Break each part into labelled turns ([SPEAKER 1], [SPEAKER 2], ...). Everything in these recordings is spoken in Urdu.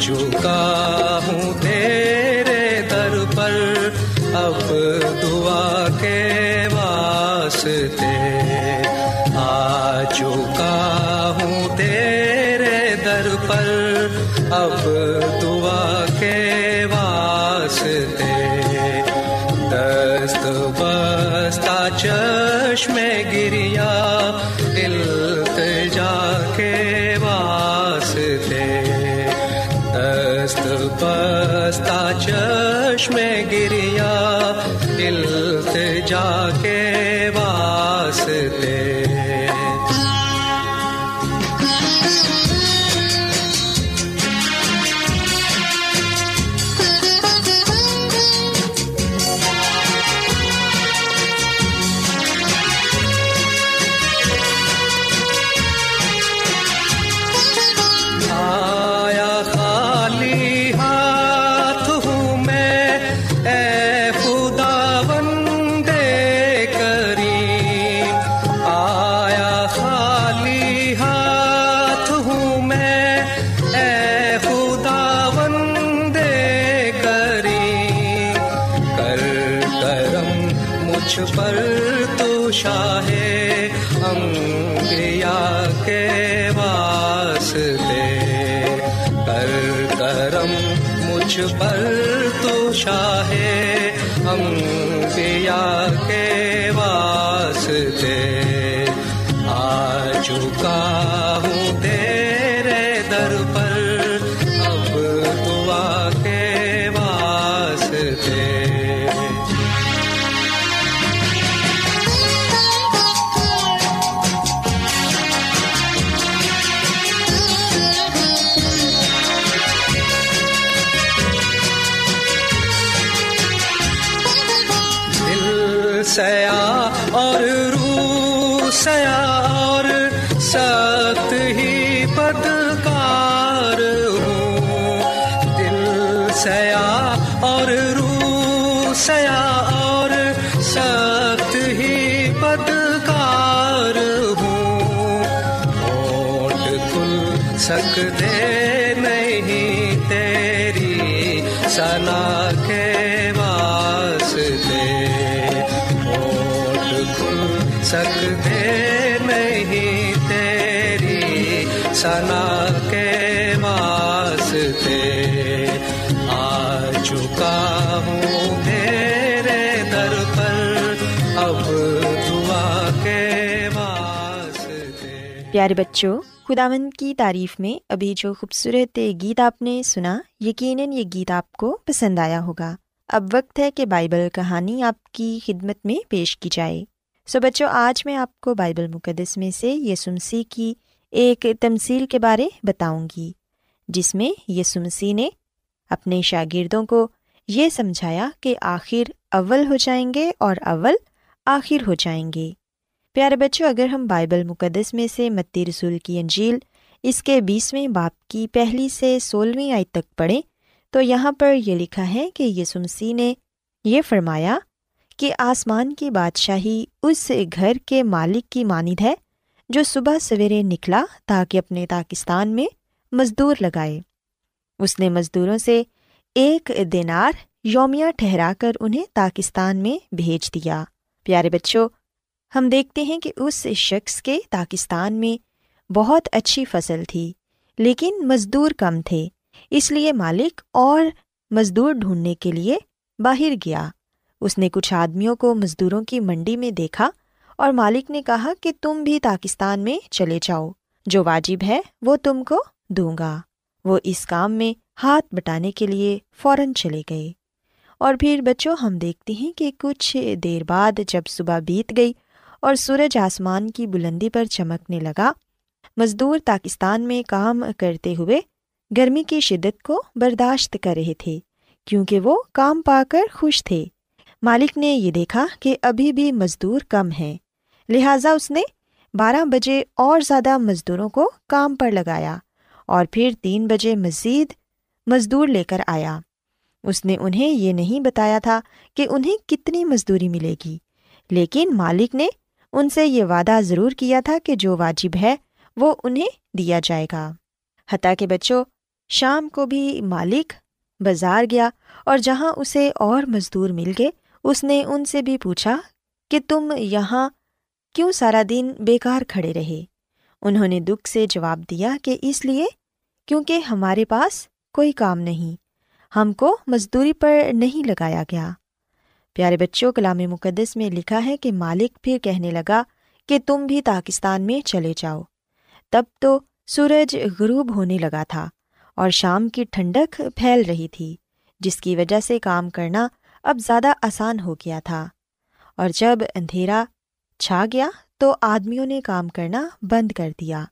[SPEAKER 1] چکا ہوں تیرے در پر، اب دعا کے واسطے۔ آ چکا ہوں تیرے در پر، اب دعا کے واسطے۔ دست بستا چشم گریا عرش پر تو شاہ انبیاء کے واسطے کر کرم مجھ پر تو شاہ انبیاء کے سیا اور روح سیا اور سخت سنا کے واسطے آ چکا ہوں تیرے در پر۔ اب دعا کے واسطے۔
[SPEAKER 2] پیارے بچوں، خداوند کی تعریف میں ابھی جو خوبصورت گیت آپ نے سنا، یقیناً یہ گیت آپ کو پسند آیا ہوگا۔ اب وقت ہے کہ بائبل کہانی آپ کی خدمت میں پیش کی جائے۔ سو بچوں، آج میں آپ کو بائبل مقدس میں سے یسمسی کی ایک تمثیل کے بارے بتاؤں گی، جس میں یسمسی نے اپنے شاگردوں کو یہ سمجھایا کہ آخر اول ہو جائیں گے اور اول آخر ہو جائیں گے۔ پیارے بچوں، اگر ہم بائبل مقدس میں سے متی رسول کی انجیل اس کے بیسویں باپ کی پہلی سے سولہویں آئی تک پڑھیں، تو یہاں پر یہ لکھا ہے کہ یسمسی نے یہ فرمایا کہ آسمان کی بادشاہی اس گھر کے مالک کی مانند ہے جو صبح سویرے نکلا تاکہ اپنے پاکستان میں مزدور لگائے۔ اس نے مزدوروں سے ایک دینار یومیہ ٹھہرا کر انہیں پاکستان میں بھیج دیا۔ پیارے بچوں، ہم دیکھتے ہیں کہ اس شخص کے پاکستان میں بہت اچھی فصل تھی، لیکن مزدور کم تھے، اس لیے مالک اور مزدور ڈھونڈنے کے لیے باہر گیا۔ اس نے کچھ آدمیوں کو مزدوروں کی منڈی میں دیکھا اور مالک نے کہا کہ تم بھی پاکستان میں چلے جاؤ۔ جو واجب ہے وہ تم کو دوں گا۔ وہ اس کام میں ہاتھ بٹانے کے لیے فوراً چلے گئے۔ اور پھر بچوں، ہم دیکھتے ہیں کہ کچھ دیر بعد جب صبح بیت گئی اور سورج آسمان کی بلندی پر چمکنے لگا، مزدور پاکستان میں کام کرتے ہوئے گرمی کی شدت کو برداشت کر رہے تھے، کیونکہ وہ کام پا کر خوش تھے۔ مالک نے یہ دیکھا کہ ابھی بھی مزدور کم ہیں۔ لہٰذا اس نے بارہ بجے اور زیادہ مزدوروں کو کام پر لگایا اور پھر تین بجے مزید مزدور لے کر آیا۔ اس نے انہیں یہ نہیں بتایا تھا کہ انہیں کتنی مزدوری ملے گی، لیکن مالک نے ان سے یہ وعدہ ضرور کیا تھا کہ جو واجب ہے وہ انہیں دیا جائے گا۔ حتیٰ کہ بچوں، شام کو بھی مالک بازار گیا اور جہاں اسے اور مزدور مل گئے اس نے ان سے بھی پوچھا کہ تم یہاں کیوں سارا دن بیکار کھڑے رہے؟ انہوں نے دکھ سے جواب دیا کہ اس لیے کیونکہ ہمارے پاس کوئی کام نہیں، ہم کو مزدوری پر نہیں لگایا گیا۔ پیارے بچوں، کلام مقدس میں لکھا ہے کہ مالک پھر کہنے لگا کہ تم بھی پاکستان میں چلے جاؤ۔ تب تو سورج غروب ہونے لگا تھا اور شام کی ٹھنڈک پھیل رہی تھی، جس کی وجہ سے کام کرنا اب زیادہ آسان ہو گیا تھا۔ اور جب اندھیرا چھا گیا تو آدمیوں نے کام کرنا بند کر دیا۔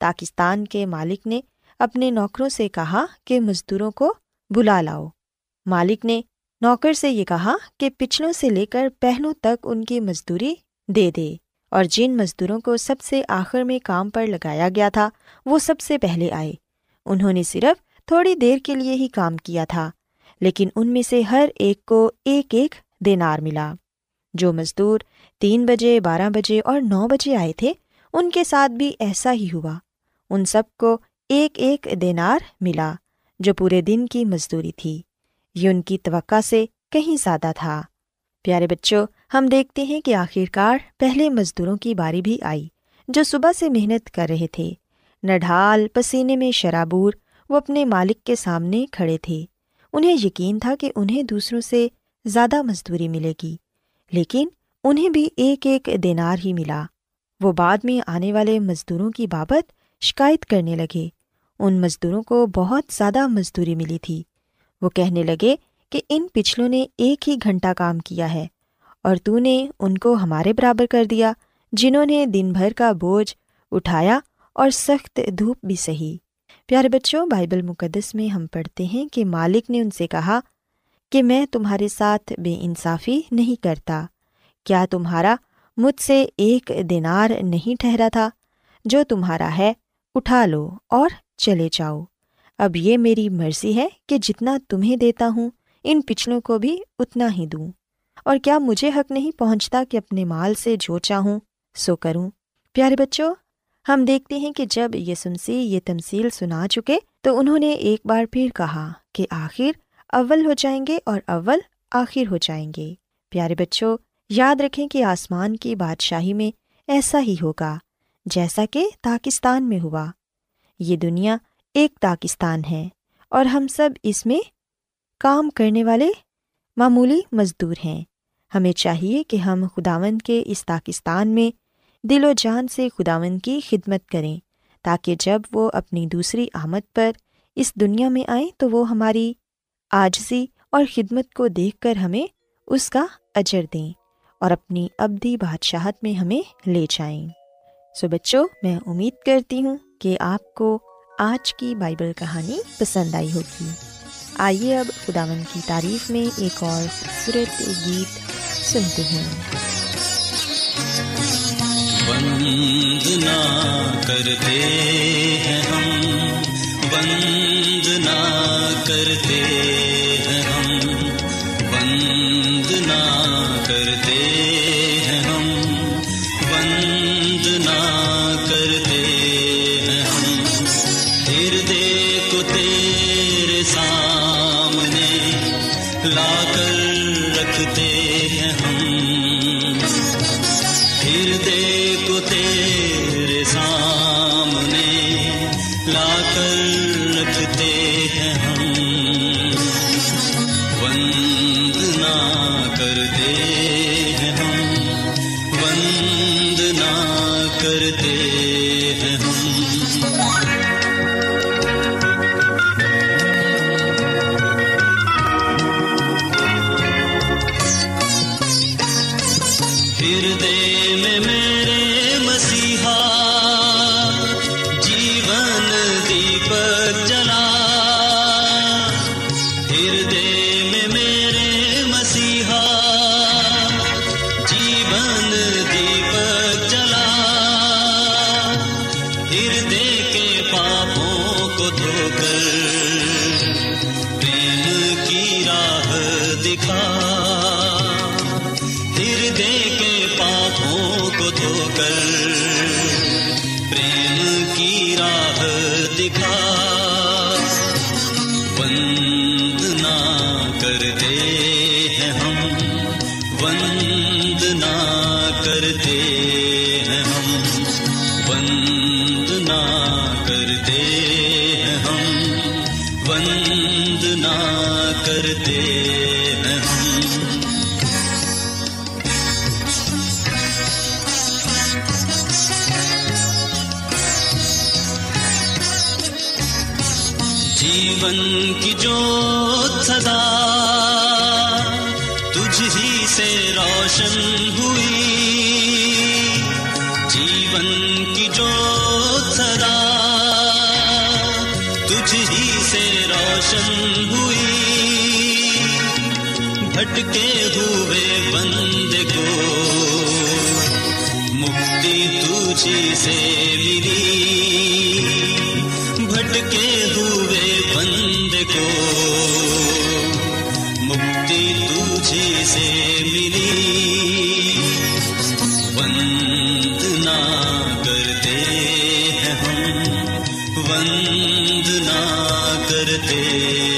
[SPEAKER 2] پاکستان کے مالک نے اپنے نوکروں سے کہا کہ مزدوروں کو بلا لاؤ۔ مالک نے نوکر سے یہ کہا کہ پچھلوں سے لے کر پہلوں تک ان کی مزدوری دے دے۔ اور جن مزدوروں کو سب سے آخر میں کام پر لگایا گیا تھا، وہ سب سے پہلے آئے۔ انہوں نے صرف تھوڑی دیر کے لیے ہی کام کیا تھا۔ لیکن ان میں سے ہر ایک کو ایک ایک دینار ملا۔ جو مزدور تین بجے، بارہ بجے اور نو بجے آئے تھے، ان کے ساتھ بھی ایسا ہی ہوا۔ ان سب کو ایک ایک دینار ملا، جو پورے دن کی مزدوری تھی۔ یہ ان کی توقع سے کہیں زیادہ تھا۔ پیارے بچوں، ہم دیکھتے ہیں کہ آخرکار پہلے مزدوروں کی باری بھی آئی، جو صبح سے محنت کر رہے تھے۔ نڈھال پسینے میں شرابور وہ اپنے مالک کے سامنے کھڑے تھے۔ انہیں یقین تھا کہ انہیں دوسروں سے زیادہ مزدوری ملے گی، لیکن انہیں بھی ایک ایک دینار ہی ملا۔ وہ بعد میں آنے والے مزدوروں کی بابت شکایت کرنے لگے۔ ان مزدوروں کو بہت زیادہ مزدوری ملی تھی۔ وہ کہنے لگے کہ ان پچھلوں نے ایک ہی گھنٹہ کام کیا ہے اور تو نے ان کو ہمارے برابر کر دیا، جنہوں نے دن بھر کا بوجھ اٹھایا اور سخت دھوپ بھی سہی۔ پیارے بچوں، بائبل مقدس میں ہم پڑھتے ہیں کہ مالک نے ان سے کہا کہ میں تمہارے ساتھ بے انصافی نہیں کرتا۔ کیا تمہارا مجھ سے ایک دینار نہیں ٹھہرا تھا جو تمہارا ہے، اٹھا لو اور چلے جاؤ۔ اب یہ میری مرضی ہے کہ جتنا تمہیں دیتا ہوں، ان پچھلوں کو بھی اتنا ہی دوں۔ اور کیا مجھے حق نہیں پہنچتا کہ اپنے مال سے جو چاہوں، سو کروں۔ پیارے بچوں ہم دیکھتے ہیں کہ جب یہ سنسی یہ تمصیل سنا چکے تو انہوں نے ایک بار پھر کہا کہ آخر اول ہو جائیں گے اور اول آخر ہو جائیں گے۔ پیارے بچوں، یاد رکھیں کہ آسمان کی بادشاہی میں ایسا ہی ہوگا جیسا کہ پاکستان میں ہوا۔ یہ دنیا ایک پاکستان ہے اور ہم سب اس میں کام کرنے والے معمولی مزدور ہیں۔ ہمیں چاہیے کہ ہم خداون کے اس پاکستان میں دل و جان سے خداون کی خدمت کریں، تاکہ جب وہ اپنی دوسری آمد پر اس دنیا میں آئیں تو وہ ہماری آجزی اور خدمت کو دیکھ کر ہمیں اس کا اجر دیں اور اپنی ابدی بادشاہت میں ہمیں لے جائیں۔ سو بچوں، میں امید کرتی ہوں کہ آپ کو آج کی بائبل کہانی پسند آئی ہوگی۔ آئیے اب خداون کی تعریف میں ایک اور خوبصورت گیت سنتے ہیں۔
[SPEAKER 3] وندنا کرتے ہیں ہم وندنا کرتے ہردے میں کرتے ہیں ہم جیون کی جو سدا تجھ ہی سے روشن ہوئی۔ روشن ہوئی بھٹکے ہوئے بند کو مکتی تجھی سے بند نہ کرتے۔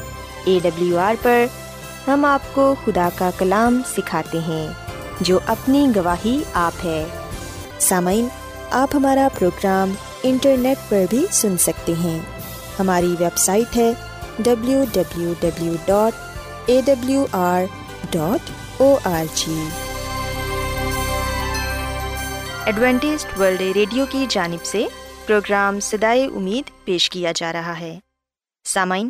[SPEAKER 2] اے ڈبلیو آر پر ہم آپ کو خدا کا کلام سکھاتے ہیں، جو اپنی گواہی آپ ہے۔ سامعین، آپ ہمارا پروگرام انٹرنیٹ پر بھی سن سکتے ہیں۔ ہماری ویب سائٹ ہے W W W dot A W R dot O R G Adventist World Radio کی جانب سے پروگرام سدائے امید پیش کیا جا رہا ہے۔ سامعین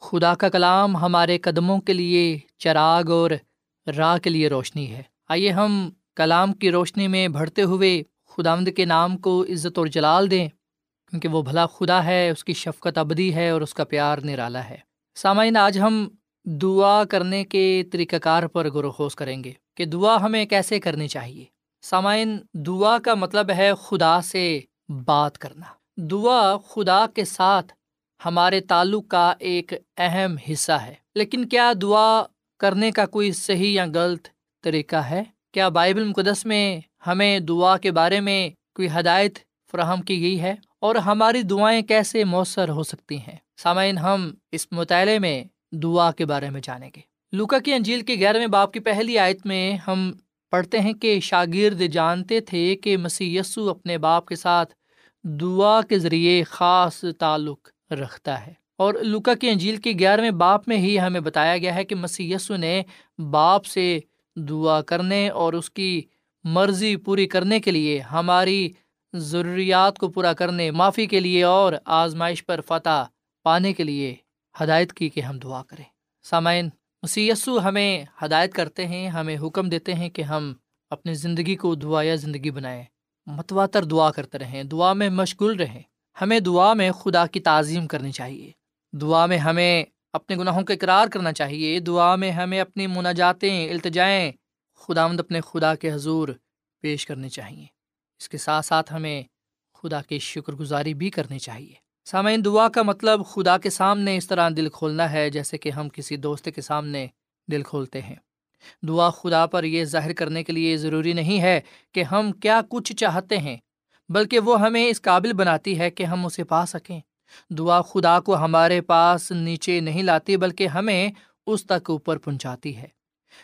[SPEAKER 4] خدا کا کلام ہمارے قدموں کے لیے چراغ اور راہ کے لیے روشنی ہے۔ آئیے ہم کلام کی روشنی میں بڑھتے ہوئے خدامد کے نام کو عزت اور جلال دیں، کیونکہ وہ بھلا خدا ہے، اس کی شفقت ابدی ہے اور اس کا پیار نرالا ہے۔ سامعین، آج ہم دعا کرنے کے طریقہ کار پر غور و خوض کریں گے کہ دعا ہمیں کیسے کرنی چاہیے۔ سامعین، دعا کا مطلب ہے خدا سے بات کرنا۔ دعا خدا کے ساتھ ہمارے تعلق کا ایک اہم حصہ ہے۔ لیکن کیا دعا کرنے کا کوئی صحیح یا غلط طریقہ ہے؟ کیا بائبل مقدس میں ہمیں دعا کے بارے میں کوئی ہدایت فراہم کی گئی ہے؟ اور ہماری دعائیں کیسے مؤثر ہو سکتی ہیں؟ سامعین، ہم اس مطالعے میں دعا کے بارے میں جانیں گے۔ لوکا کی انجیل کے گیارہویں باپ کی پہلی آیت میں ہم پڑھتے ہیں کہ شاگرد جانتے تھے کہ مسی یسو اپنے باپ کے ساتھ دعا کے ذریعے خاص تعلق رکھتا ہے۔ اور لوکا کی انجیل کے گیارہویں باپ میں ہی ہمیں بتایا گیا ہے کہ مسی یسو نے باپ سے دعا کرنے اور اس کی مرضی پوری کرنے کے لیے ہماری ضروریات کو پورا کرنے، معافی کے لیے اور آزمائش پر فتح پانے کے لیے ہدایت کی کہ ہم دعا کریں۔ سامعین مسیسو ہمیں ہدایت کرتے ہیں، ہمیں حکم دیتے ہیں کہ ہم اپنی زندگی کو دعا یا زندگی بنائیں۔ متواتر دعا کرتے رہیں، دعا میں مشغول رہیں۔ ہمیں دعا میں خدا کی تعظیم کرنی چاہیے۔ دعا میں ہمیں اپنے گناہوں کا اقرار کرنا چاہیے۔ دعا میں ہمیں اپنی مناجاتیں، التجائیں خدا مند اپنے خدا کے حضور پیش کرنی چاہیے۔ اس کے ساتھ ساتھ ہمیں خدا کی شکر گزاری بھی کرنی چاہیے۔ سامعین، دعا کا مطلب خدا کے سامنے اس طرح دل کھولنا ہے جیسے کہ ہم کسی دوست کے سامنے دل کھولتے ہیں۔ دعا خدا پر یہ ظاہر کرنے کے لیے ضروری نہیں ہے کہ ہم کیا کچھ چاہتے ہیں۔ بلکہ وہ ہمیں اس قابل بناتی ہے کہ ہم اسے پا سکیں۔ دعا خدا کو ہمارے پاس نیچے نہیں لاتی، بلکہ ہمیں اس تک اوپر پہنچاتی ہے۔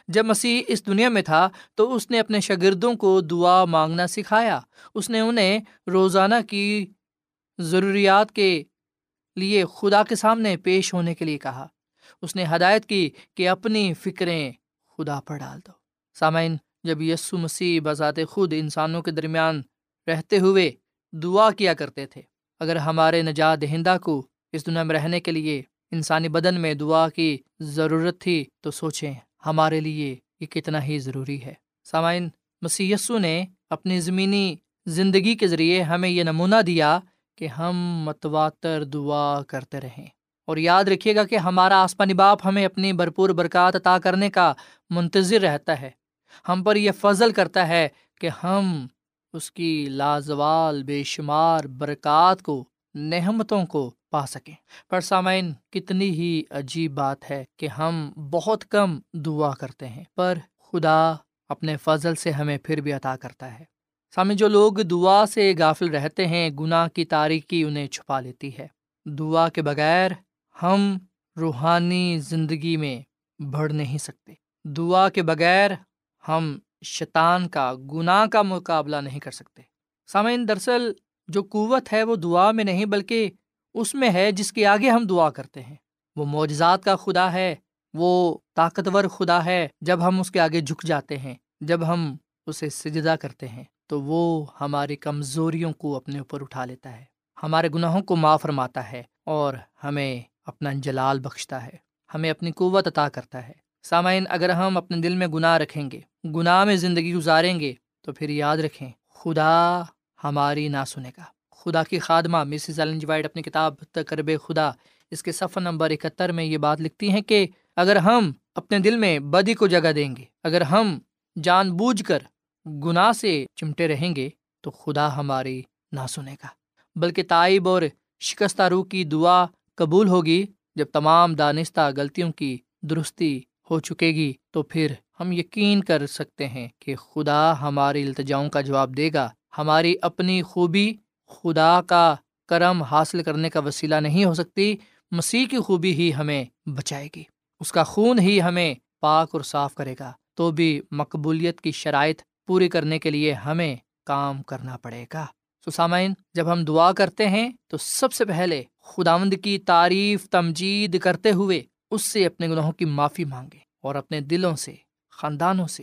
[SPEAKER 4] جب مسیح اس دنیا میں تھا، تو اس نے اپنے شاگردوں کو دعا مانگنا سکھایا۔ اس نے انہیں روزانہ کی ضروریات کے لیے خدا کے سامنے پیش ہونے کے لیے کہا۔ اس نے ہدایت کی کہ اپنی فکریں خدا پر ڈال دو۔ سامعین، جب یسو مسیح بذات خود انسانوں کے درمیان رہتے ہوئے دعا کیا کرتے تھے۔ اگر ہمارے نجات دہندہ کو اس دنیا میں رہنے کے لیے انسانی بدن میں دعا کی ضرورت تھی، تو سوچیں ہمارے لیے یہ کتنا ہی ضروری ہے۔ سامعین مسی نے اپنی زمینی زندگی کے ذریعے ہمیں یہ نمونہ دیا کہ ہم متواتر دعا کرتے رہیں۔ اور یاد رکھیے گا کہ ہمارا آسمانی باپ ہمیں اپنی بھرپور برکات عطا کرنے کا منتظر رہتا ہے۔ ہم پر یہ فضل کرتا ہے کہ ہم اس کی لازوال بے شمار برکات کو نحمتوں کو پا سکیں۔ پر سامعین، کتنی ہی عجیب بات ہے کہ ہم بہت کم دعا کرتے ہیں، پر خدا اپنے فضل سے ہمیں پھر بھی عطا کرتا ہے۔ سامنے جو لوگ دعا سے غافل رہتے ہیں، گناہ کی تاریکی انہیں چھپا لیتی ہے۔ دعا کے بغیر ہم روحانی زندگی میں بڑھ نہیں سکتے۔ دعا کے بغیر ہم شیطان کا، گناہ کا مقابلہ نہیں کر سکتے۔ سامعین، دراصل جو قوت ہے وہ دعا میں نہیں بلکہ اس میں ہے جس کے آگے ہم دعا کرتے ہیں۔ وہ معجزات کا خدا ہے، وہ طاقتور خدا ہے۔ جب ہم اس کے آگے جھک جاتے ہیں، جب ہم اسے سجدہ کرتے ہیں، تو وہ ہماری کمزوریوں کو اپنے اوپر اٹھا لیتا ہے۔ ہمارے گناہوں کو معاف فرماتا ہے اور ہمیں اپنا جلال بخشتا ہے۔ ہمیں اپنی قوت عطا کرتا ہے۔ سامعین، اگر ہم اپنے دل میں گناہ رکھیں گے، گناہ میں زندگی گزاریں گے، تو پھر یاد رکھیں، خدا ہماری نہ سنے گا۔ خدا کی خادمہ مسز ایلن جی وائٹ اپنی کتاب، تقرب خدا۔ اس کے صفحہ نمبر اکہتر میں یہ بات لکھتی ہیں کہ اگر ہم اپنے دل میں بدی کو جگہ دیں گے، اگر ہم جان بوجھ کر گناہ سے چمٹے رہیں گے، تو خدا ہماری نہ سنے گا۔ بلکہ تائب اور شکستہ روح کی دعا قبول ہوگی، جب تمام دانستہ غلطیوں کی درستی ہو چکے گی، تو پھر ہم یقین کر سکتے ہیں کہ خدا ہماری التجاؤں کا جواب دے گا۔ ہماری اپنی خوبی خدا کا کرم حاصل کرنے کا وسیلہ نہیں ہو سکتی، مسیح کی خوبی ہی ہمیں بچائے گی۔ اس کا خون ہی ہمیں پاک اور صاف کرے گا۔ تو بھی مقبولیت کی شرائط پوری کرنے کے لیے ہمیں کام کرنا پڑے گا۔ سسامین جب ہم دعا کرتے ہیں، تو سب سے پہلے خداوند کی تعریف، تمجید کرتے ہوئے اس سے اپنے گناہوں کی معافی مانگے اور اپنے دلوں سے، خاندانوں سے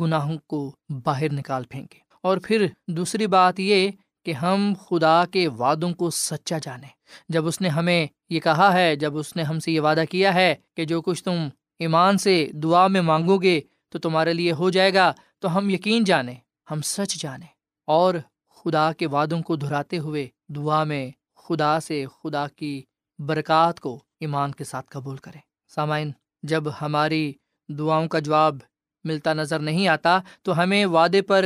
[SPEAKER 4] گناہوں کو باہر نکال پھینکے۔ اور پھر دوسری بات یہ کہ ہم خدا کے وعدوں کو سچا جانیں۔ جب اس نے ہمیں یہ کہا ہے، جب اس نے ہم سے یہ وعدہ کیا ہے کہ جو کچھ تم ایمان سے دعا میں مانگو گے تو تمہارے لیے ہو جائے گا، تو ہم یقین جانیں، ہم سچ جانیں۔ اور خدا کے وعدوں کو دہراتے ہوئے دعا میں خدا سے خدا کی برکات کو ایمان کے ساتھ قبول کریں۔ سامعین، جب ہماری دعاؤں کا جواب ملتا نظر نہیں آتا، تو ہمیں وعدے پر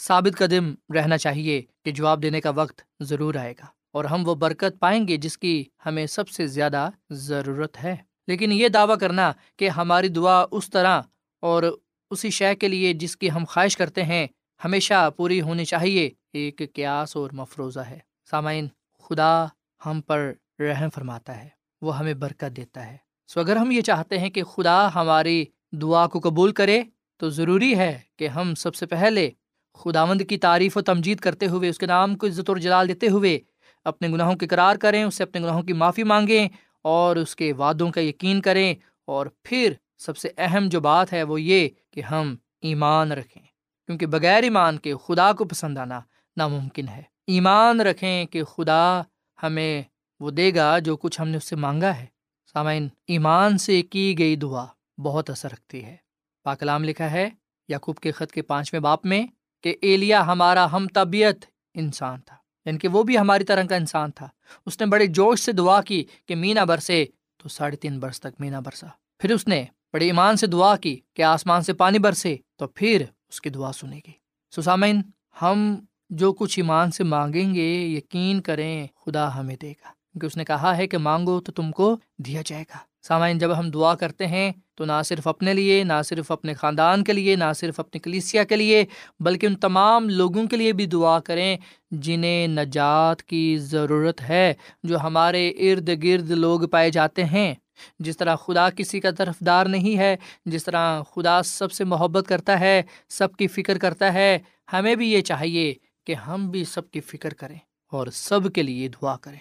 [SPEAKER 4] ثابت قدم رہنا چاہیے کہ جواب دینے کا وقت ضرور آئے گا اور ہم وہ برکت پائیں گے جس کی ہمیں سب سے زیادہ ضرورت ہے۔ لیکن یہ دعویٰ کرنا کہ ہماری دعا اس طرح اور اسی شے کے لیے جس کی ہم خواہش کرتے ہیں ہمیشہ پوری ہونی چاہیے ایک قیاس اور مفروضہ ہے۔ سامعین، خدا ہم پر رحم فرماتا ہے۔ وہ ہمیں برکت دیتا ہے۔ سو اگر ہم یہ چاہتے ہیں کہ خدا ہماری دعا کو قبول کرے، تو ضروری ہے کہ ہم سب سے پہلے خداوند کی تعریف و تمجید کرتے ہوئے، اس کے نام کو عزت اور جلال دیتے ہوئے اپنے گناہوں کے قرار کریں، اس سے اپنے گناہوں کی معافی مانگیں اور اس کے وعدوں کا یقین کریں۔ اور پھر سب سے اہم جو بات ہے، وہ یہ کہ ہم ایمان رکھیں۔ کیونکہ بغیر ایمان کے خدا کو پسند آنا ناممکن ہے۔ ایمان رکھیں کہ خدا ہمیں وہ دے گا جو کچھ ہم نے اس سے مانگا ہے۔ سامعین، ایمان سے کی گئی دعا بہت اثر رکھتی ہے۔ پاکلام لکھا ہے، یعقوب کے خط کے پانچویں باپ میں کہ ایلیا ہمارا ہم طبیعت انسان تھا یعنی کہ وہ بھی ہماری طرح کا انسان تھا۔ اس نے بڑے جوش سے دعا کی کہ مینا برسے تو ساڑھے تین برس تک مینا برسا۔ پھر اس نے بڑے ایمان سے دعا کی کہ آسمان سے پانی برسے تو پھر اس کی دعا سنے گی۔ سسامین ہم جو کچھ ایمان سے مانگیں گے، یقین کریں، خدا ہمیں دے گا۔ کیونکہ اس نے کہا ہے کہ مانگو تو تم کو دیا جائے گا۔ سامعین، جب ہم دعا کرتے ہیں تو نہ صرف اپنے لیے، نہ صرف اپنے خاندان کے لیے، نہ صرف اپنی کلیسیا کے لیے، بلکہ ان تمام لوگوں کے لیے بھی دعا کریں جنہیں نجات کی ضرورت ہے، جو ہمارے ارد گرد لوگ پائے جاتے ہیں۔ جس طرح خدا کسی کا طرف دار نہیں ہے، جس طرح خدا سب سے محبت کرتا ہے، سب کی فکر کرتا ہے، ہمیں بھی یہ چاہیے کہ ہم بھی سب کی فکر کریں اور سب کے لیے دعا کریں۔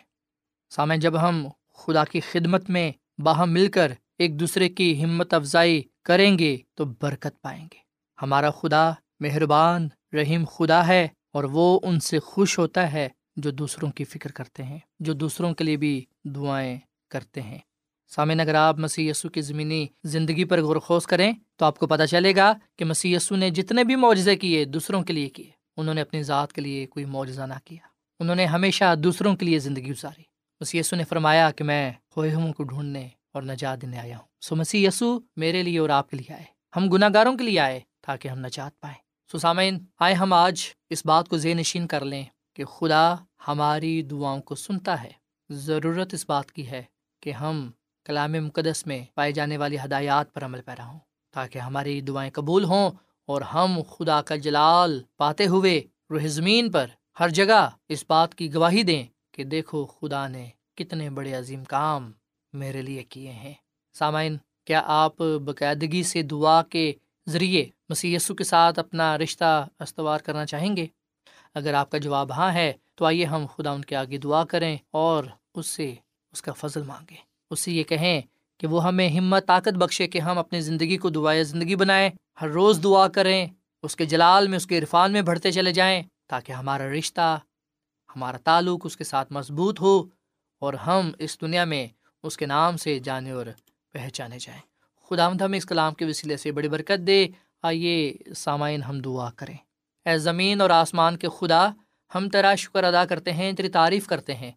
[SPEAKER 4] سامع جب ہم خدا کی خدمت میں باہم مل کر ایک دوسرے کی ہمت افزائی کریں گے تو برکت پائیں گے۔ ہمارا خدا مہربان، رحیم خدا ہے اور وہ ان سے خوش ہوتا ہے جو دوسروں کی فکر کرتے ہیں، جو دوسروں کے لیے بھی دعائیں کرتے ہیں۔ سامعین، اگر آپ مسی یسو کی زمینی زندگی پر غور خوص کریں تو آپ کو پتہ چلے گا کہ مسی یسو نے جتنے بھی معجزے کیے دوسروں کے لیے کیے۔ انہوں نے اپنی ذات کے لیے کوئی معجزہ نہ کیا۔ انہوں نے ہمیشہ دوسروں کے لیے زندگی گزاری۔ مسی یسو نے فرمایا کہ میں ہوئے کو ڈھونڈنے اور نجات دینے آیا ہوں۔ سو مسیح یسو میرے لیے اور آپ کے لیے آئے۔ ہم گناہ گاروں کے لیے آئے تاکہ ہم نجات پائیں۔ سو سامعین، آئے ہم آج اس بات کو ذہن نشین کر لیں کہ خدا ہماری دعاؤں کو سنتا ہے۔ ضرورت اس بات کی ہے کہ ہم کلام مقدس میں پائے جانے والی ہدایات پر عمل پیرا ہوں تاکہ ہماری دعائیں قبول ہوں اور ہم خدا کا جلال پاتے ہوئے روح زمین پر ہر جگہ اس بات کی گواہی دیں کہ دیکھو خدا نے کتنے بڑے عظیم کام میرے لیے کیے ہیں۔ سامعین، کیا آپ باقاعدگی سے دعا کے ذریعے مسی کے ساتھ اپنا رشتہ استوار کرنا چاہیں گے؟ اگر آپ کا جواب ہاں ہے، تو آئیے ہم خدا ان کے آگے دعا کریں اور اس سے اس کا فضل مانگیں۔ اس سے یہ کہیں کہ وہ ہمیں ہمت، طاقت بخشے کہ ہم اپنی زندگی کو دعائیں زندگی بنائیں۔ ہر روز دعا کریں، اس کے جلال میں، اس کے عرفان میں بڑھتے چلے جائیں تاکہ ہمارا رشتہ ہمارا تعلق اس کے ساتھ مضبوط ہو اور ہم اس دنیا میں اس کے نام سے جانے اور پہچانے جائیں۔ خدا مد ہمیں اس کلام کے وسیلے سے بڑی برکت دے۔ آئیے سامعین ہم دعا کریں۔ اے زمین اور آسمان کے خدا، ہم تیرا شکر ادا کرتے ہیں، تیری تعریف کرتے ہیں۔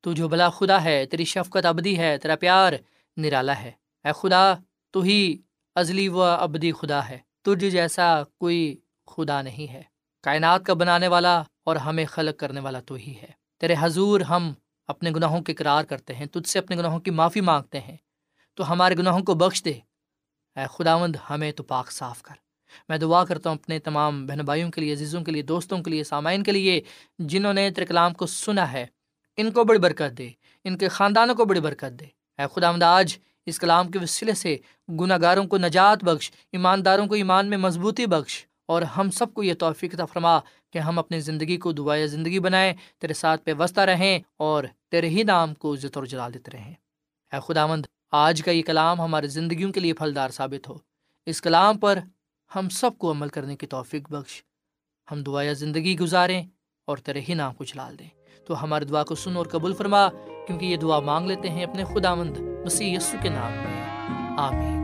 [SPEAKER 4] تو جو بلا خدا ہے، تیری شفقت ابدی ہے، تیرا پیار نرالا ہے۔ اے خدا، تو ہی ازلی و ابدی خدا ہے۔ تجھ جیسا کوئی خدا نہیں ہے۔ کائنات کا بنانے والا اور ہمیں خلق کرنے والا تو ہی ہے۔ تیرے حضور ہم اپنے گناہوں کے اقرار کرتے ہیں، تجھ سے اپنے گناہوں کی معافی مانگتے ہیں۔ تو ہمارے گناہوں کو بخش دے۔ اے خداوند، ہمیں تو پاک صاف کر۔ میں دعا کرتا ہوں اپنے تمام بہن بھائیوں کے لیے، عزیزوں کے لیے، دوستوں کے لیے، سامعین کے لیے، جنہوں نے تیرے کلام کو سنا ہے، ان کو بڑی برکت دے، ان کے خاندانوں کو بڑی برکت دے۔ اے خدا آج اس کلام کے وسیلے سے گناہ گاروں کو نجات بخش، ایمانداروں کو ایمان میں مضبوطی بخش۔ اور ہم سب کو یہ توفیق فرما کہ ہم اپنی زندگی کو دعائیں زندگی بنائیں، تیرے ساتھ پیوستہ رہیں اور تیرے ہی نام کو عزت اور جلال دیتے رہیں۔ اے خداوند، آج کا یہ کلام ہماری زندگیوں کے لیے پھلدار ثابت ہو۔ اس کلام پر ہم سب کو عمل کرنے کی توفیق بخش۔ ہم دعا زندگی گزاریں اور تیرے ہی نام کو جلال دیں۔ تو ہماری دعا کو سن اور قبول فرما، کیونکہ یہ دعا مانگ لیتے ہیں اپنے خدا مند مسیح یسو کے نام میں۔ آمین۔